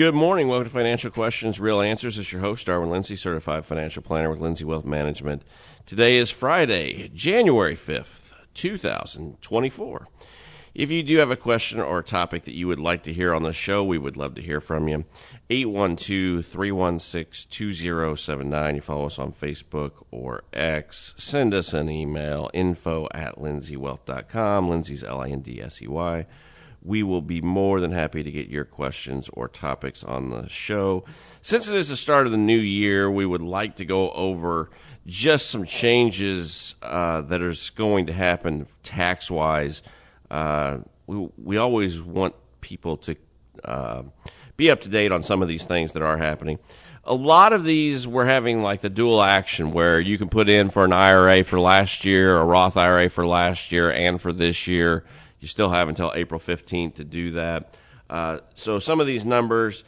Good morning. Welcome to Financial Questions, Real Answers. Is your host, Darwin Lindsey, certified financial planner with Lindsey Wealth Management. Today is Friday, January 5th, 2024. If you do have a question or a topic that you would like to hear on the show, we would love to hear from you. 812 316 2079. You follow us on Facebook or X. Send us an email info at lindseywealth.com. Lindsey's L I N D S E Y we will be more than happy to get your questions or topics on the show. Since it is the start of the new year, we would like to go over just some changes uh, that are going to happen tax wise. Uh, we, we always want people to uh, be up to date on some of these things that are happening. A lot of these we're having like the dual action where you can put in for an IRA for last year, a Roth IRA for last year, and for this year. You still have until April 15th to do that. Uh, so some of these numbers,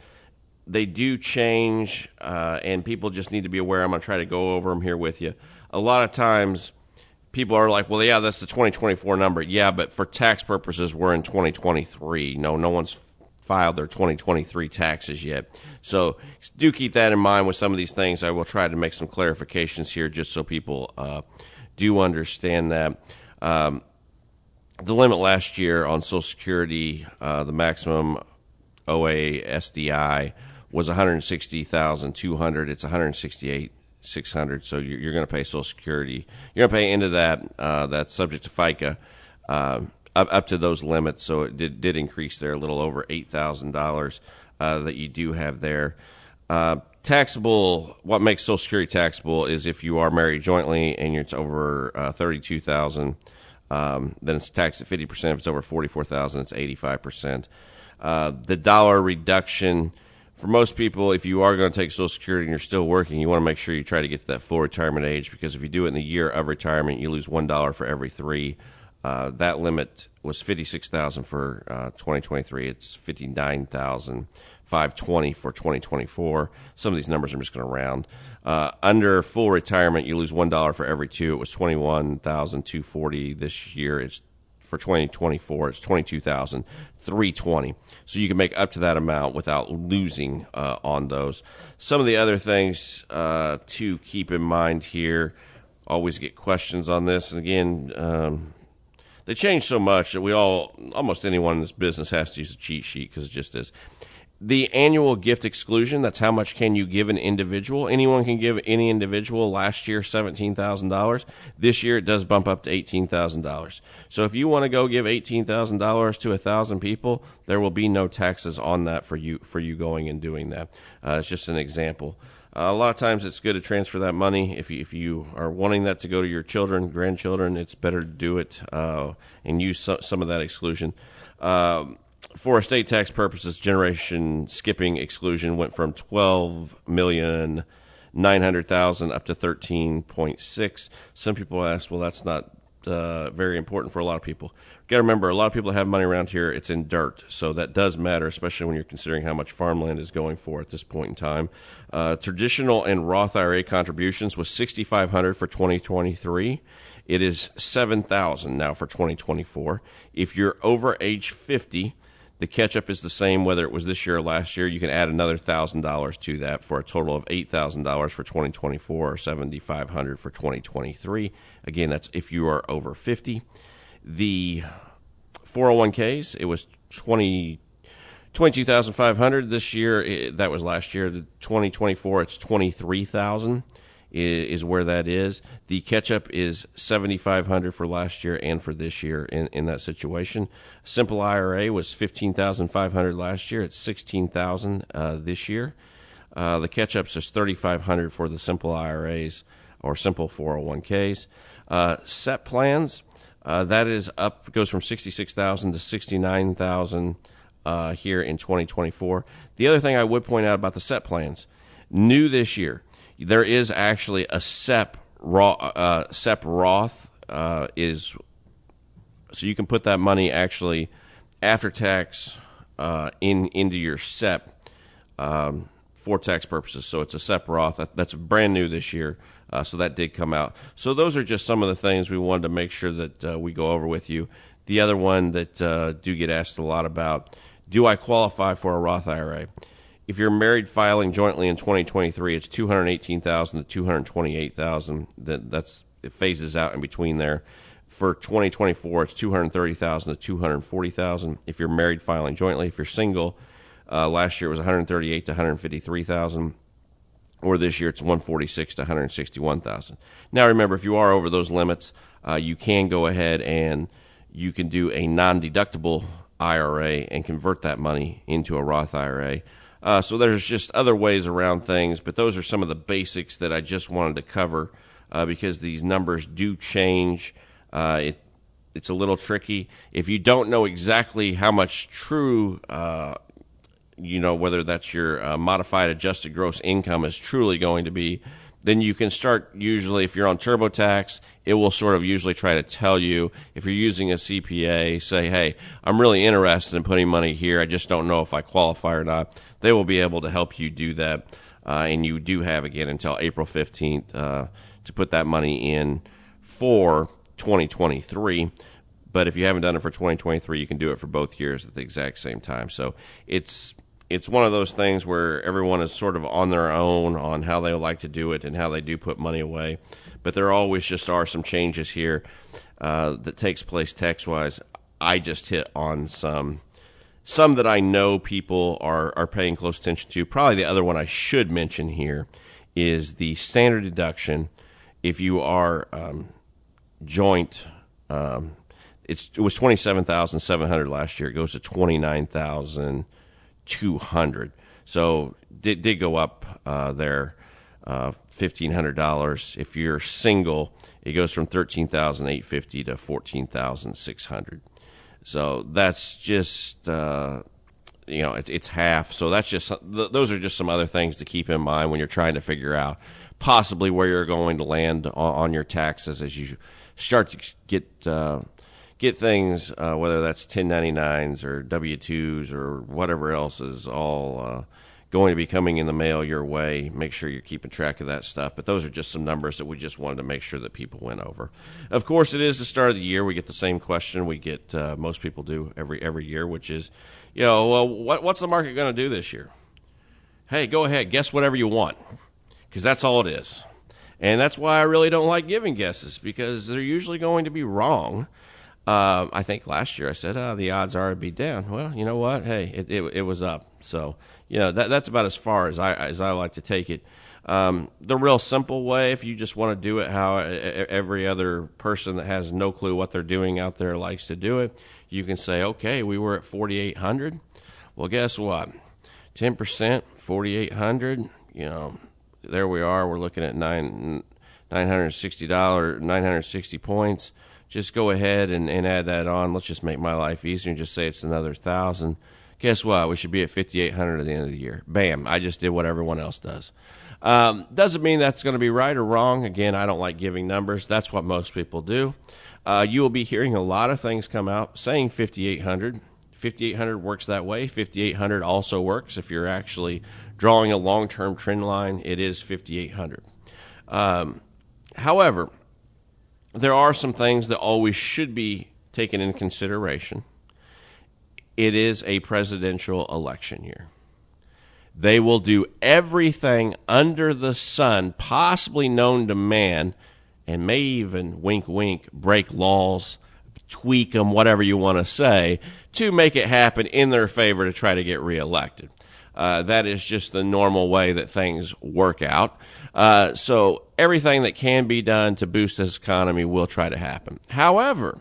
they do change, uh, and people just need to be aware. I'm going to try to go over them here with you. A lot of times, people are like, "Well, yeah, that's the 2024 number." Yeah, but for tax purposes, we're in 2023. No, no one's filed their 2023 taxes yet. So do keep that in mind with some of these things. I will try to make some clarifications here, just so people uh, do understand that. Um, the limit last year on Social Security, uh, the maximum OA SDI was 160,200. It's 168,600. So you're, you're going to pay Social Security. You're going to pay into that. Uh, that's subject to FICA uh, up, up to those limits. So it did did increase there a little over eight thousand uh, dollars that you do have there. Uh, taxable. What makes Social Security taxable is if you are married jointly and it's over uh, thirty-two thousand. dollars um, then it's taxed at 50%. If it's over 44000 it's 85%. Uh, the dollar reduction for most people, if you are going to take Social Security and you're still working, you want to make sure you try to get to that full retirement age because if you do it in the year of retirement, you lose one dollar for every three. Uh, that limit was fifty six thousand for uh, 2023. It's fifty nine thousand 520 for 2024. Some of these numbers I'm just going to round. Uh, under full retirement, you lose one dollar for every two. It was 21,240 this year. It's for 2024. It's 22,320. So you can make up to that amount without losing uh, on those. Some of the other things uh, to keep in mind here. Always get questions on this, and again. Um, they change so much that we all, almost anyone in this business has to use a cheat sheet because it just is the annual gift exclusion that's how much can you give an individual? Anyone can give any individual last year $17000 this year it does bump up to $18000 so if you want to go give $18000 to a thousand people there will be no taxes on that for you for you going and doing that. Uh, it's just an example. Uh, a lot of times it's good to transfer that money. If you, if you are wanting that to go to your children grandchildren it's better to do it uh, and use so, some of that exclusion. Um, for estate tax purposes, generation skipping exclusion went from twelve million nine hundred thousand up to thirteen point six. Some people ask, well, that's not uh, very important for a lot of people. Got to remember, a lot of people have money around here. It's in dirt, so that does matter, especially when you're considering how much farmland is going for at this point in time. Uh, traditional and Roth IRA contributions was sixty five hundred for twenty twenty three. It is seven thousand now for twenty twenty four. If you're over age fifty the catch up is the same whether it was this year or last year. You can add another thousand dollars to that for a total of eight thousand dollars for 2024 or 7500 for 2023. Again, that's if you are over 50. The 401ks, it was 20 22,500 this year. That was last year. The 2024, it's 23,000 is, is where that is. The catch up is 7500 for last year and for this year in, in that situation. Simple IRA was 15500 last year. It's 16000 uh, this year. Uh, the catch ups is 3500 for the simple IRAs or simple 401ks. Uh, SEP plans, uh, that is up, goes from 66000 to 69000 uh, here in 2024. The other thing I would point out about the SEP plans, new this year, there is actually a SEP Roth, uh, SEP Roth uh, is so you can put that money actually after tax uh, in into your SEP um, for tax purposes. So it's a SEP Roth that, that's brand new this year. Uh, so that did come out. So those are just some of the things we wanted to make sure that uh, we go over with you. The other one that uh, do get asked a lot about: Do I qualify for a Roth IRA? If you're married filing jointly in 2023, it's 218,000 to 228,000. That that's it phases out in between there. For 2024, it's 230,000 to 240,000. If you're married filing jointly, if you're single, uh, last year it was 138 to 153,000 or this year it's 146 to 161,000. Now remember, if you are over those limits, uh, you can go ahead and you can do a non-deductible IRA and convert that money into a Roth IRA. Uh, so there's just other ways around things, but those are some of the basics that I just wanted to cover uh, because these numbers do change. Uh, it, it's a little tricky. If you don't know exactly how much true uh, you know whether that's your uh, modified adjusted gross income is truly going to be then you can start usually if you're on TurboTax, it will sort of usually try to tell you if you're using a CPA, say, hey, I'm really interested in putting money here. I just don't know if I qualify or not. They will be able to help you do that. Uh, and you do have again until April 15th uh, to put that money in for 2023. But if you haven't done it for 2023, you can do it for both years at the exact same time. So it's it's one of those things where everyone is sort of on their own on how they like to do it and how they do put money away. But there always just are some changes here uh, that takes place tax wise. I just hit on some some that I know people are are paying close attention to. Probably the other one I should mention here is the standard deduction if you are um, joint. Um, it was twenty seven thousand seven hundred last year. It goes to twenty nine thousand 200 so did, did go up uh, there uh, $1500 if you're single it goes from 13850 to 14600 so that's just uh, you know it, it's half. So that's just those are just some other things to keep in mind when you're trying to figure out possibly where you're going to land on, on your taxes as you start to get uh, get things, uh, whether that's 1099s or W 2s or whatever else is all uh, going to be coming in the mail your way. Make sure you're keeping track of that stuff. But those are just some numbers that we just wanted to make sure that people went over. Of course, it is the start of the year. We get the same question we get, uh, most people do every, every year, which is, you know, well, what, what's the market going to do this year? Hey, go ahead, guess whatever you want, because that's all it is. And that's why I really don't like giving guesses because they're usually going to be wrong. Um, I think last year I said oh, the odds are it'd be down. Well, you know what? Hey, it, it, it was up. So you know that that's about as far as I as I like to take it. Um, the real simple way, if you just want to do it how every other person that has no clue what they're doing out there likes to do it, you can say, okay, we were at 4,800. Well, guess what? 10%, 4,800, you know, there we are. We're looking at nine, $960, 960 points just go ahead and, and add that on. Let's just make my life easier and just say it's another thousand. Guess what? We should be at 5,800 at the end of the year. Bam. I just did what everyone else does. Um, doesn't mean that's going to be right or wrong. Again, I don't like giving numbers. That's what most people do. Uh, you will be hearing a lot of things come out saying 5,800. 5,800 works that way. 5,800 also works if you're actually drawing a long term trend line. It is 5,800. Um, however, there are some things that always should be taken in consideration. It is a presidential election year. They will do everything under the sun possibly known to man and may even, wink, wink, break laws, tweak them, whatever you want to say, to make it happen in their favor to try to get reelected. Uh, that is just the normal way that things work out. Uh, so everything that can be done to boost this economy will try to happen. However,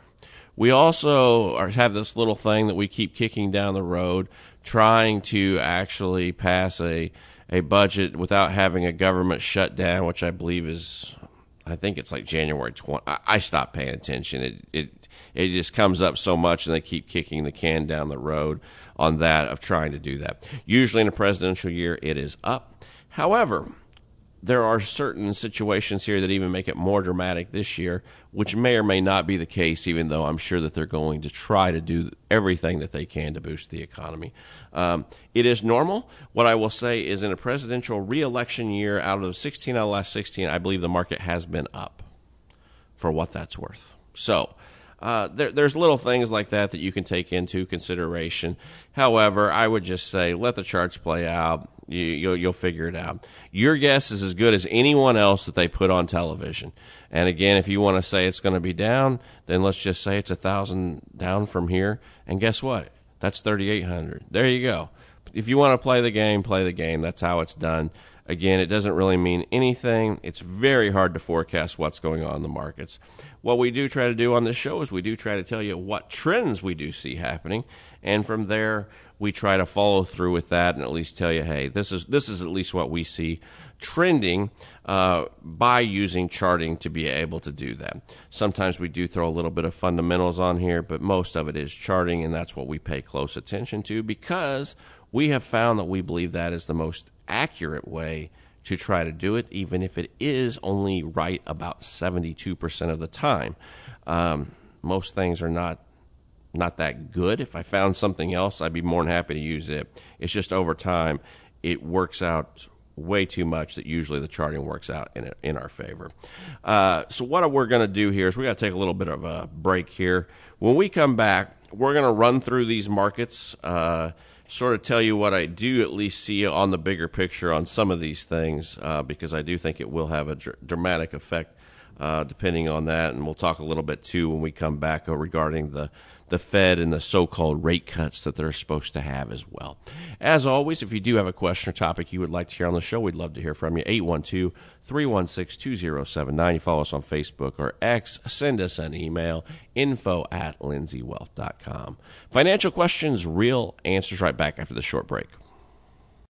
we also are, have this little thing that we keep kicking down the road, trying to actually pass a a budget without having a government shutdown, which I believe is, I think it's like January 20. I, I stopped paying attention. It, it it just comes up so much, and they keep kicking the can down the road on that of trying to do that. Usually in a presidential year, it is up. However, there are certain situations here that even make it more dramatic this year, which may or may not be the case, even though I'm sure that they're going to try to do everything that they can to boost the economy. Um, it is normal. What I will say is in a presidential reelection year, out of 16 out of the last 16, I believe the market has been up for what that's worth. So, Uh, there, there's little things like that that you can take into consideration. However, I would just say let the charts play out. You, you'll, you'll figure it out. Your guess is as good as anyone else that they put on television. And again, if you want to say it's going to be down, then let's just say it's a thousand down from here. And guess what? That's 3,800. There you go. If you want to play the game, play the game. That's how it's done. Again, it doesn't really mean anything. It's very hard to forecast what's going on in the markets. What we do try to do on this show is we do try to tell you what trends we do see happening, and from there we try to follow through with that and at least tell you, hey, this is this is at least what we see trending uh, by using charting to be able to do that. Sometimes we do throw a little bit of fundamentals on here, but most of it is charting, and that's what we pay close attention to because we have found that we believe that is the most accurate way to try to do it, even if it is only right about 72% of the time. Um, most things are not not that good. If I found something else, I'd be more than happy to use it. It's just over time, it works out way too much that usually the charting works out in in our favor. Uh, so what we're going to do here is we got to take a little bit of a break here. When we come back, we're going to run through these markets. Uh, sort of tell you what I do at least see on the bigger picture on some of these things uh, because I do think it will have a dr- dramatic effect uh, depending on that. And we'll talk a little bit too when we come back regarding the the Fed and the so called rate cuts that they're supposed to have as well. As always, if you do have a question or topic you would like to hear on the show, we'd love to hear from you. 812 316 2079. You follow us on Facebook or X. Send us an email info at lindseywealth.com. Financial questions, real answers right back after the short break.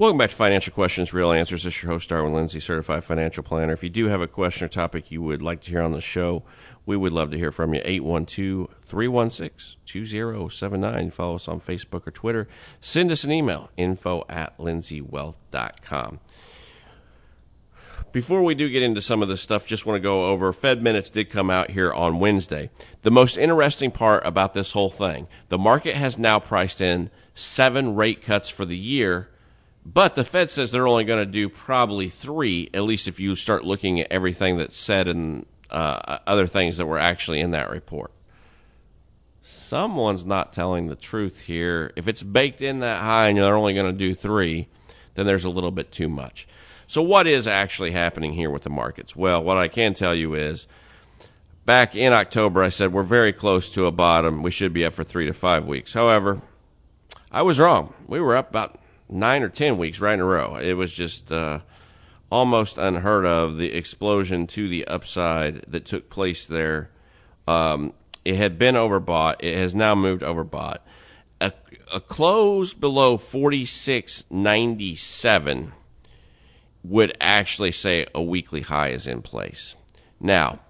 Welcome back to Financial Questions, Real Answers. This is your host, Darwin Lindsey, certified financial planner. If you do have a question or topic you would like to hear on the show, we would love to hear from you. 812 316 2079. Follow us on Facebook or Twitter. Send us an email, info at lindseywealth.com. Before we do get into some of this stuff, just want to go over Fed minutes did come out here on Wednesday. The most interesting part about this whole thing the market has now priced in seven rate cuts for the year but the Fed says they're only going to do probably three, at least if you start looking at everything that's said and uh, other things that were actually in that report. Someone's not telling the truth here. If it's baked in that high and they're only going to do three, then there's a little bit too much. So, what is actually happening here with the markets? Well, what I can tell you is back in October, I said we're very close to a bottom. We should be up for three to five weeks. However, I was wrong. We were up about nine or ten weeks right in a row. It was just uh, almost unheard of the explosion to the upside that took place there. Um, it had been overbought. It has now moved overbought. A, a close below forty six ninety seven would actually say a weekly high is in place. Now,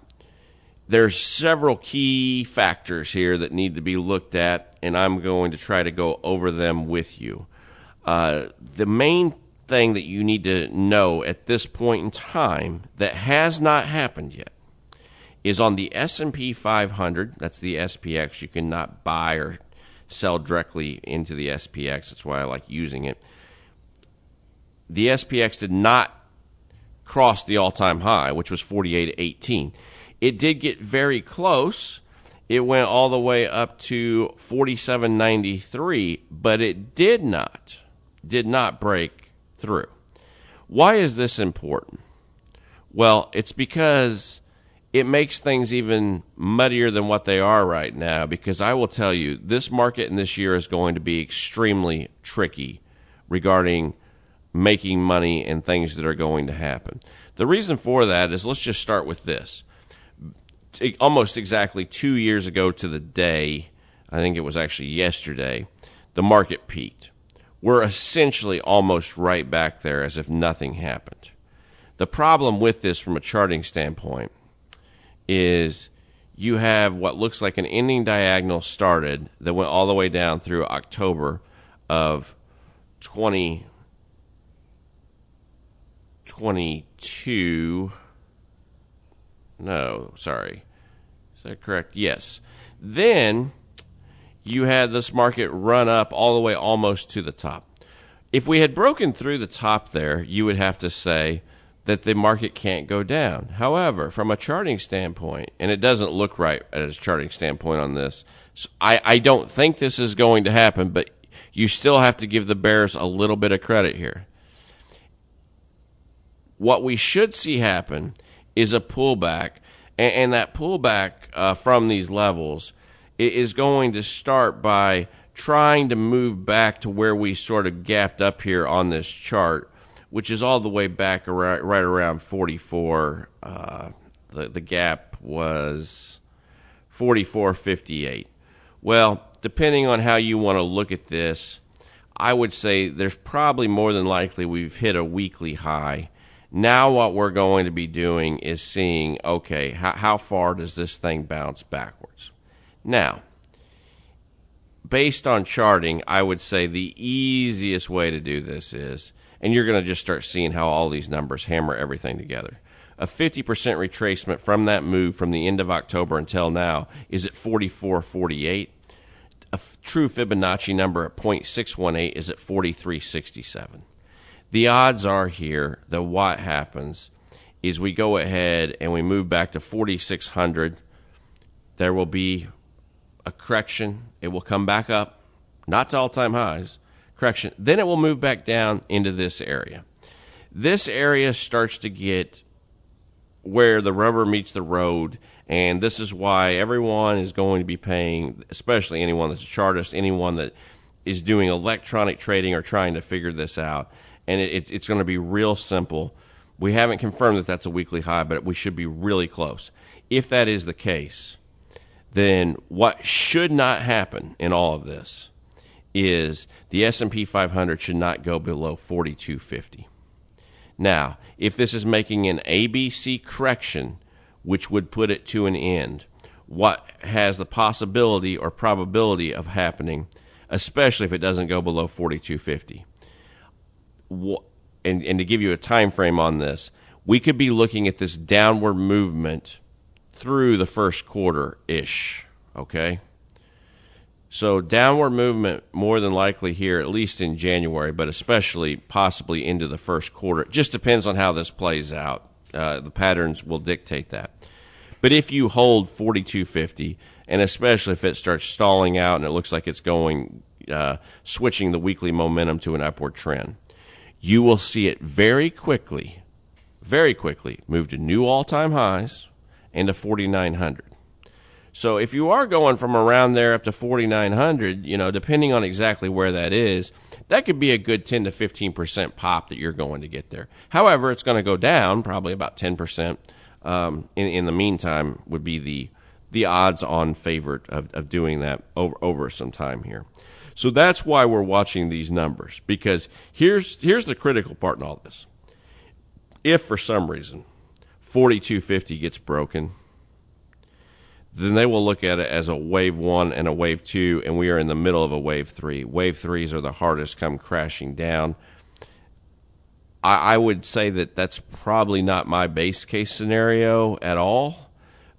there's several key factors here that need to be looked at, and I'm going to try to go over them with you. Uh, the main thing that you need to know at this point in time that has not happened yet is on the S&P 500 that's the SPX you cannot buy or sell directly into the SPX that's why I like using it. The SPX did not cross the all-time high which was 48.18 it did get very close. It went all the way up to 47.93 but it did not did not break through. Why is this important? Well, it's because it makes things even muddier than what they are right now. Because I will tell you, this market in this year is going to be extremely tricky regarding making money and things that are going to happen. The reason for that is let's just start with this. Almost exactly two years ago to the day, I think it was actually yesterday, the market peaked we're essentially almost right back there as if nothing happened. The problem with this from a charting standpoint is you have what looks like an ending diagonal started that went all the way down through October of 2022. No, sorry. Is that correct? Yes. Then you had this market run up all the way almost to the top. If we had broken through the top there, you would have to say that the market can't go down. However, from a charting standpoint, and it doesn't look right as a charting standpoint on this, so I, I don't think this is going to happen, but you still have to give the Bears a little bit of credit here. What we should see happen is a pullback, and, and that pullback uh, from these levels is going to start by trying to move back to where we sort of gapped up here on this chart, which is all the way back around, right around 44. Uh, the, the gap was 44.58. Well, depending on how you want to look at this, I would say there's probably more than likely we've hit a weekly high. Now, what we're going to be doing is seeing okay, how, how far does this thing bounce backwards? Now, based on charting, I would say the easiest way to do this is, and you're going to just start seeing how all these numbers hammer everything together. A 50% retracement from that move from the end of October until now is at 44.48. A f- true Fibonacci number at 0.618 is at 43.67. The odds are here that what happens is we go ahead and we move back to 4600. There will be a correction. It will come back up, not to all time highs, correction. Then it will move back down into this area. This area starts to get where the rubber meets the road, and this is why everyone is going to be paying, especially anyone that's a chartist, anyone that is doing electronic trading or trying to figure this out. And it, it's going to be real simple. We haven't confirmed that that's a weekly high, but we should be really close. If that is the case, then what should not happen in all of this is the S&P 500 should not go below 4250. Now, if this is making an ABC correction, which would put it to an end, what has the possibility or probability of happening, especially if it doesn't go below 4250? And, and to give you a time frame on this, we could be looking at this downward movement through the first quarter ish. Okay. So downward movement more than likely here, at least in January, but especially possibly into the first quarter. It just depends on how this plays out. Uh, the patterns will dictate that. But if you hold 4250, and especially if it starts stalling out and it looks like it's going, uh, switching the weekly momentum to an upward trend, you will see it very quickly, very quickly move to new all time highs into 4900 so if you are going from around there up to 4900 you know depending on exactly where that is that could be a good 10 to 15% pop that you're going to get there. However it's going to go down probably about 10% um, in, in the meantime would be the the odds on favorite of, of doing that over, over some time here. So that's why we're watching these numbers because here's here's the critical part in all this. If for some reason 4250 gets broken, then they will look at it as a wave one and a wave two, and we are in the middle of a wave three. Wave threes are the hardest, come crashing down. I, I would say that that's probably not my base case scenario at all,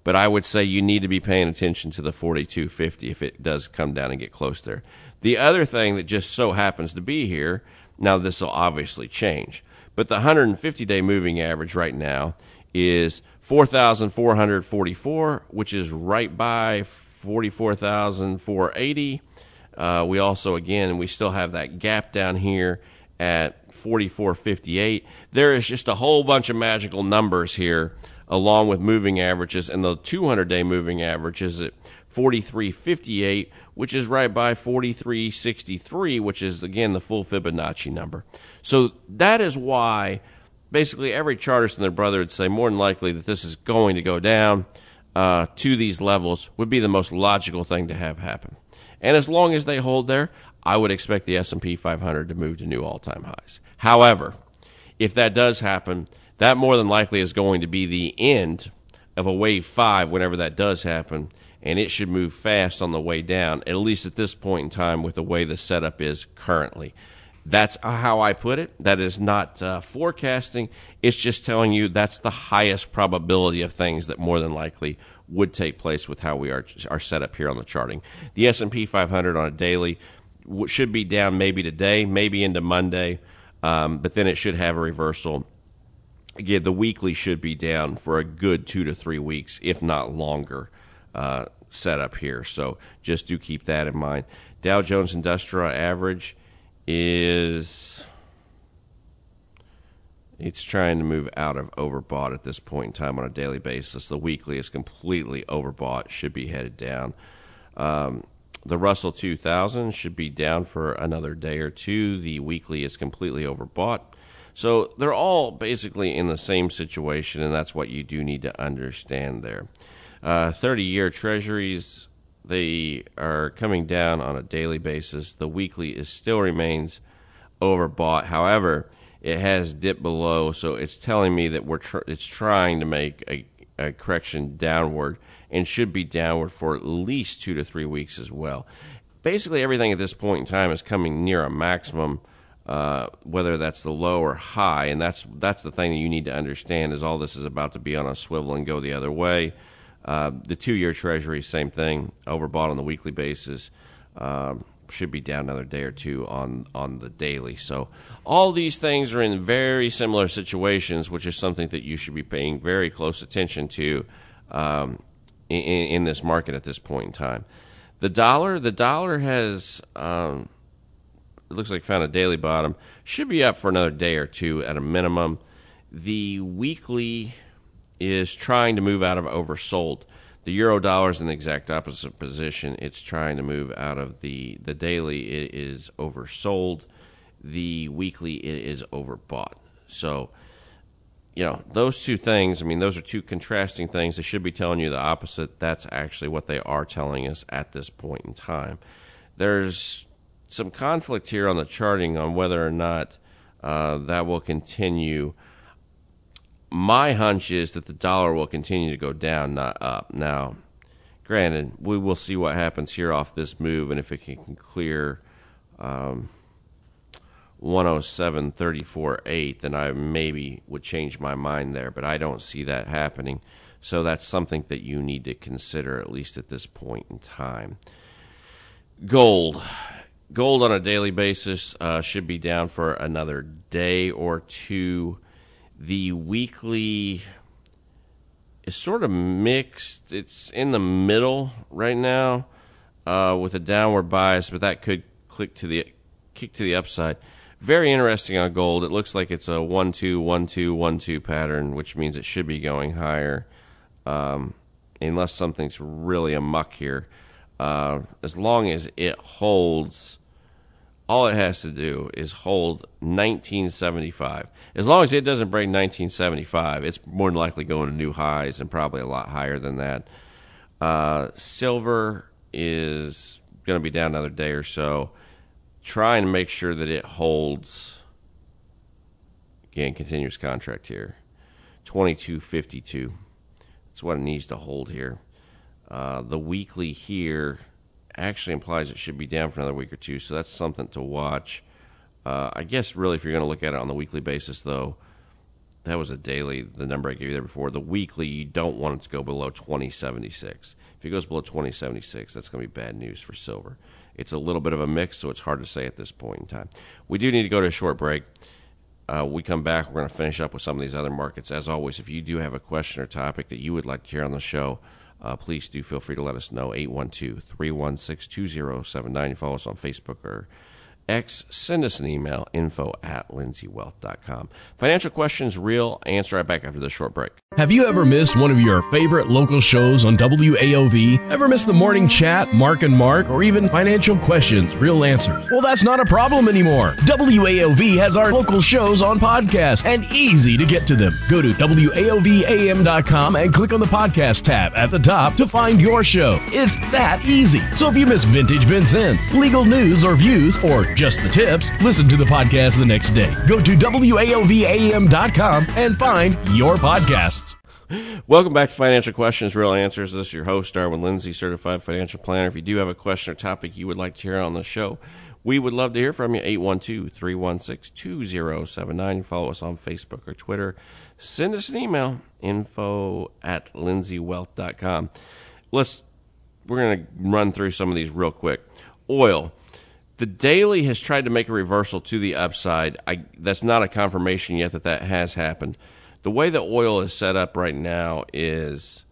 but I would say you need to be paying attention to the 4250 if it does come down and get close there. The other thing that just so happens to be here, now this will obviously change, but the 150 day moving average right now is 4,444, which is right by 44,480. Uh, we also, again, we still have that gap down here at 4458. There is just a whole bunch of magical numbers here, along with moving averages, and the 200 day moving average is at 4358, which is right by 4363, which is, again, the full Fibonacci number. So that is why basically every chartist and their brother would say more than likely that this is going to go down uh, to these levels would be the most logical thing to have happen. And as long as they hold there, I would expect the S&P 500 to move to new all-time highs. However, if that does happen, that more than likely is going to be the end of a wave five whenever that does happen, and it should move fast on the way down, at least at this point in time with the way the setup is currently. That's how I put it. That is not uh, forecasting. It's just telling you that's the highest probability of things that more than likely would take place with how we are are set up here on the charting. The S and P 500 on a daily should be down maybe today, maybe into Monday, um, but then it should have a reversal. Again, the weekly should be down for a good two to three weeks, if not longer. Uh, set up here, so just do keep that in mind. Dow Jones Industrial Average is it's trying to move out of overbought at this point in time on a daily basis. The weekly is completely overbought, should be headed down. Um, the Russell 2000 should be down for another day or two. The weekly is completely overbought. So they're all basically in the same situation, and that's what you do need to understand there. 30 uh, year treasuries they are coming down on a daily basis. The weekly is still remains overbought. However, it has dipped below, so it's telling me that we're tr- it's trying to make a, a correction downward and should be downward for at least two to three weeks as well. Basically, everything at this point in time is coming near a maximum. Uh, whether that's the low or high, and that's that's the thing that you need to understand is all this is about to be on a swivel and go the other way. Uh, the two-year Treasury, same thing, overbought on the weekly basis. Um, should be down another day or two on on the daily. So all these things are in very similar situations, which is something that you should be paying very close attention to um, in, in, this market at this point in time. The dollar, the dollar has um, it looks like found a daily bottom. Should be up for another day or two at a minimum. The weekly is trying to move out of oversold. The euro dollar is in the exact opposite position. It's trying to move out of the the daily. It is oversold. The weekly it is overbought. So, you know, those two things. I mean, those are two contrasting things. They should be telling you the opposite. That's actually what they are telling us at this point in time. There's some conflict here on the charting on whether or not uh, that will continue my hunch is that the dollar will continue to go down, not up. Now, granted, we will see what happens here off this move, and if it can clear um, 107.34.8, then I maybe would change my mind there, but I don't see that happening. So that's something that you need to consider, at least at this point in time. Gold. Gold on a daily basis uh, should be down for another day or two. The weekly is sort of mixed. It's in the middle right now uh, with a downward bias, but that could click to the kick to the upside. Very interesting on gold. It looks like it's a one two one two one two pattern, which means it should be going higher, um, unless something's really amuck here. Uh, as long as it holds all it has to do is hold 1975. As long as it doesn't break 1975, it's more than likely going to new highs and probably a lot higher than that. Uh, silver is going to be down another day or so. Trying to make sure that it holds. Again, continuous contract here. 2252. That's what it needs to hold here. Uh, the weekly here actually implies it should be down for another week or two. So that's something to watch. Uh, I guess really, if you're going to look at it on the weekly basis, though, that was a daily. The number I gave you there before. The weekly, you don't want it to go below 2076. If it goes below 2076, that's going to be bad news for silver. It's a little bit of a mix, so it's hard to say at this point in time. We do need to go to a short break. Uh, we come back, we're going to finish up with some of these other markets. As always, if you do have a question or topic that you would like to hear on the show, uh, please do feel free to let us know. 812 316 2079. Follow us on Facebook or X, send us an email, info at lindseywealth.com. Financial questions, real. Answer right back after this short break. Have you ever missed one of your favorite local shows on WAOV? Ever missed the morning chat, Mark and Mark, or even financial questions, real answers? Well, that's not a problem anymore. WAOV has our local shows on podcast and easy to get to them. Go to WAOVAM.com and click on the podcast tab at the top to find your show. It's that easy. So if you miss Vintage Vincent, legal news or views, or just the tips, listen to the podcast the next day. Go to WAOVAM.com and find your podcasts. Welcome back to Financial Questions, Real Answers. This is your host, Darwin Lindsey, certified financial planner. If you do have a question or topic you would like to hear on the show, we would love to hear from you. 812 316 2079. Follow us on Facebook or Twitter. Send us an email, info at lindseywealth.com. Let's, we're going to run through some of these real quick. Oil. The daily has tried to make a reversal to the upside. I, that's not a confirmation yet that that has happened. The way the oil is set up right now is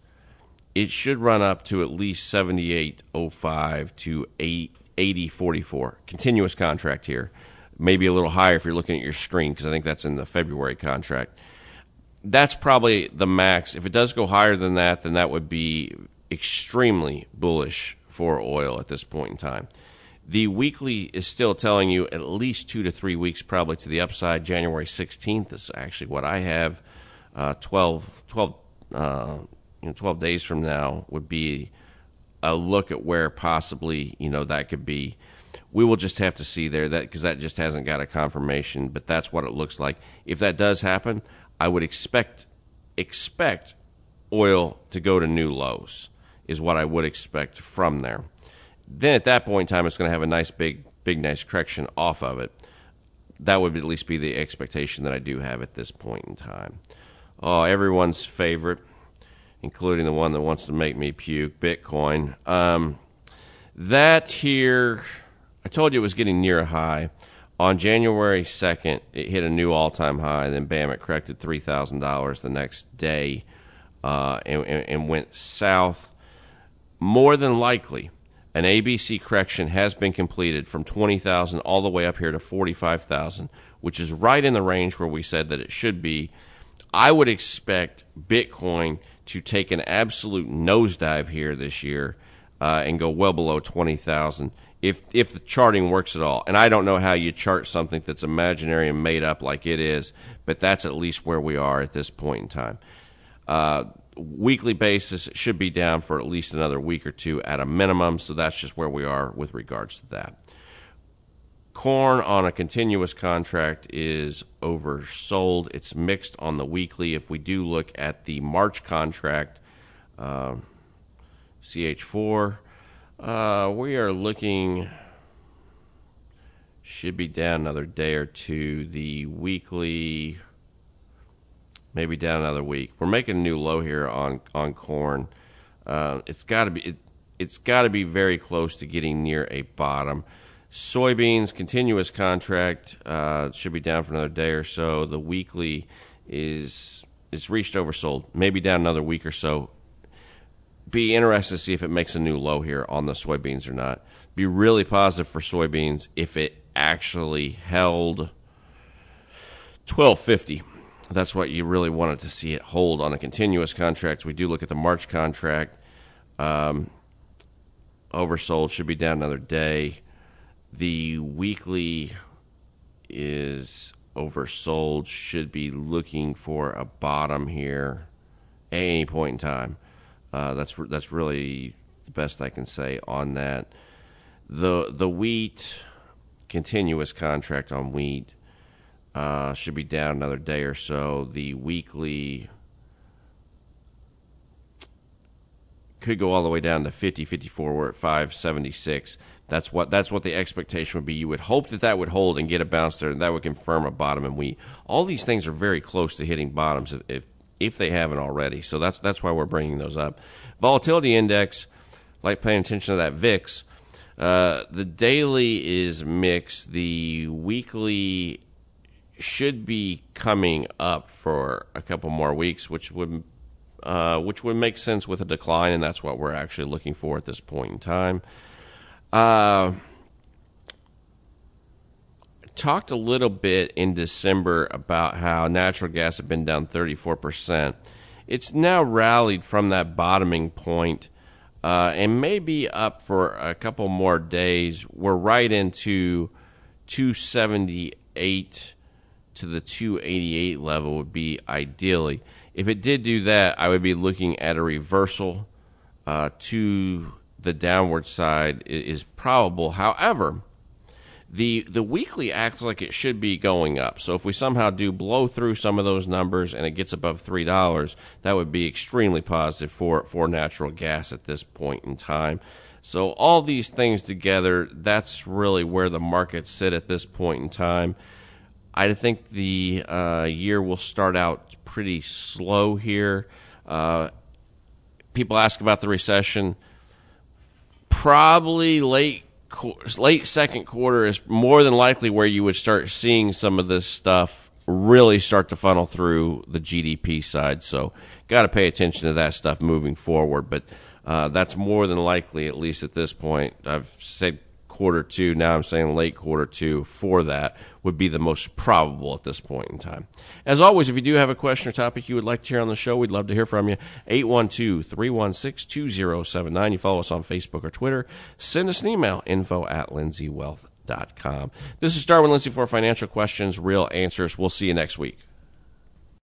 it should run up to at least 78.05 to 8 8044. Continuous contract here. Maybe a little higher if you're looking at your screen because I think that's in the February contract. That's probably the max. If it does go higher than that, then that would be extremely bullish for oil at this point in time. The weekly is still telling you at least two to three weeks probably to the upside. January 16th is actually what I have. Uh, 12, 12, uh, you know, 12 days from now would be a look at where possibly you know that could be. We will just have to see there that because that just hasn't got a confirmation, but that's what it looks like. If that does happen, I would expect expect oil to go to new lows is what I would expect from there. Then at that point in time, it's going to have a nice big big nice correction off of it. That would at least be the expectation that I do have at this point in time. Oh, everyone's favorite including the one that wants to make me puke, Bitcoin. Um, that here, I told you it was getting near a high. On January 2nd, it hit a new all time high, and then bam, it corrected $3,000 the next day uh, and, and went south. More than likely, an ABC correction has been completed from 20,000 all the way up here to 45,000, which is right in the range where we said that it should be. I would expect Bitcoin to take an absolute nosedive here this year uh, and go well below 20,000 if if the charting works at all. And I don't know how you chart something that's imaginary and made up like it is, but that's at least where we are at this point in time. Uh, weekly basis should be down for at least another week or two at a minimum, so that's just where we are with regards to that. Corn on a continuous contract is oversold. It's mixed on the weekly. If we do look at the March contract, uh, CH4, uh, we are looking, should be down another day or two. The weekly, maybe down another week. We're making a new low here on, on corn. Uh, it's got to be. It, it's got to be very close to getting near a bottom. Soybeans continuous contract uh, should be down for another day or so. The weekly is it's reached oversold, maybe down another week or so. Be interested to see if it makes a new low here on the soybeans or not. Be really positive for soybeans if it actually held 1250. That's what you really wanted to see it hold on a continuous contract. We do look at the March contract. Um, oversold should be down another day. The weekly is oversold, should be looking for a bottom here at any point in time. Uh, that's that's really the best I can say on that. The the wheat continuous contract on wheat uh, should be down another day or so. The weekly could go all the way down to 50, 54. We're at 576. That's what that's what the expectation would be. You would hope that that would hold and get a bounce there, and that would confirm a bottom. And we all these things are very close to hitting bottoms if if they haven't already. So that's that's why we're bringing those up. Volatility index, like paying attention to that VIX. Uh, the daily is mixed. The weekly should be coming up for a couple more weeks, which would uh, which would make sense with a decline, and that's what we're actually looking for at this point in time. Uh, talked a little bit in December about how natural gas had been down 34%. It's now rallied from that bottoming point, uh, and maybe up for a couple more days. We're right into 278 to the 288 level would be ideally. If it did do that, I would be looking at a reversal uh, to the downward side is probable. However, The the weekly acts like it should be going up. So if we somehow do blow through some of those numbers and it gets above three dollars, that would be extremely positive for for natural gas at this point in time. So all these things together, that's really where the markets sit at this point in time. I think the uh, year will start out pretty slow here. Uh, people ask about the recession. Probably late late second quarter is more than likely where you would start seeing some of this stuff really start to funnel through the GDP side. So, got to pay attention to that stuff moving forward. But uh, that's more than likely, at least at this point. I've said quarter two. Now I'm saying late quarter two for that would be the most probable at this point in time. As always, if you do have a question or topic you would like to hear on the show, we'd love to hear from you. 812 316 2079. You follow us on Facebook or Twitter. Send us an email info at lindseywealth.com. This is Darwin Lindsey for Financial Questions, Real Answers. We'll see you next week.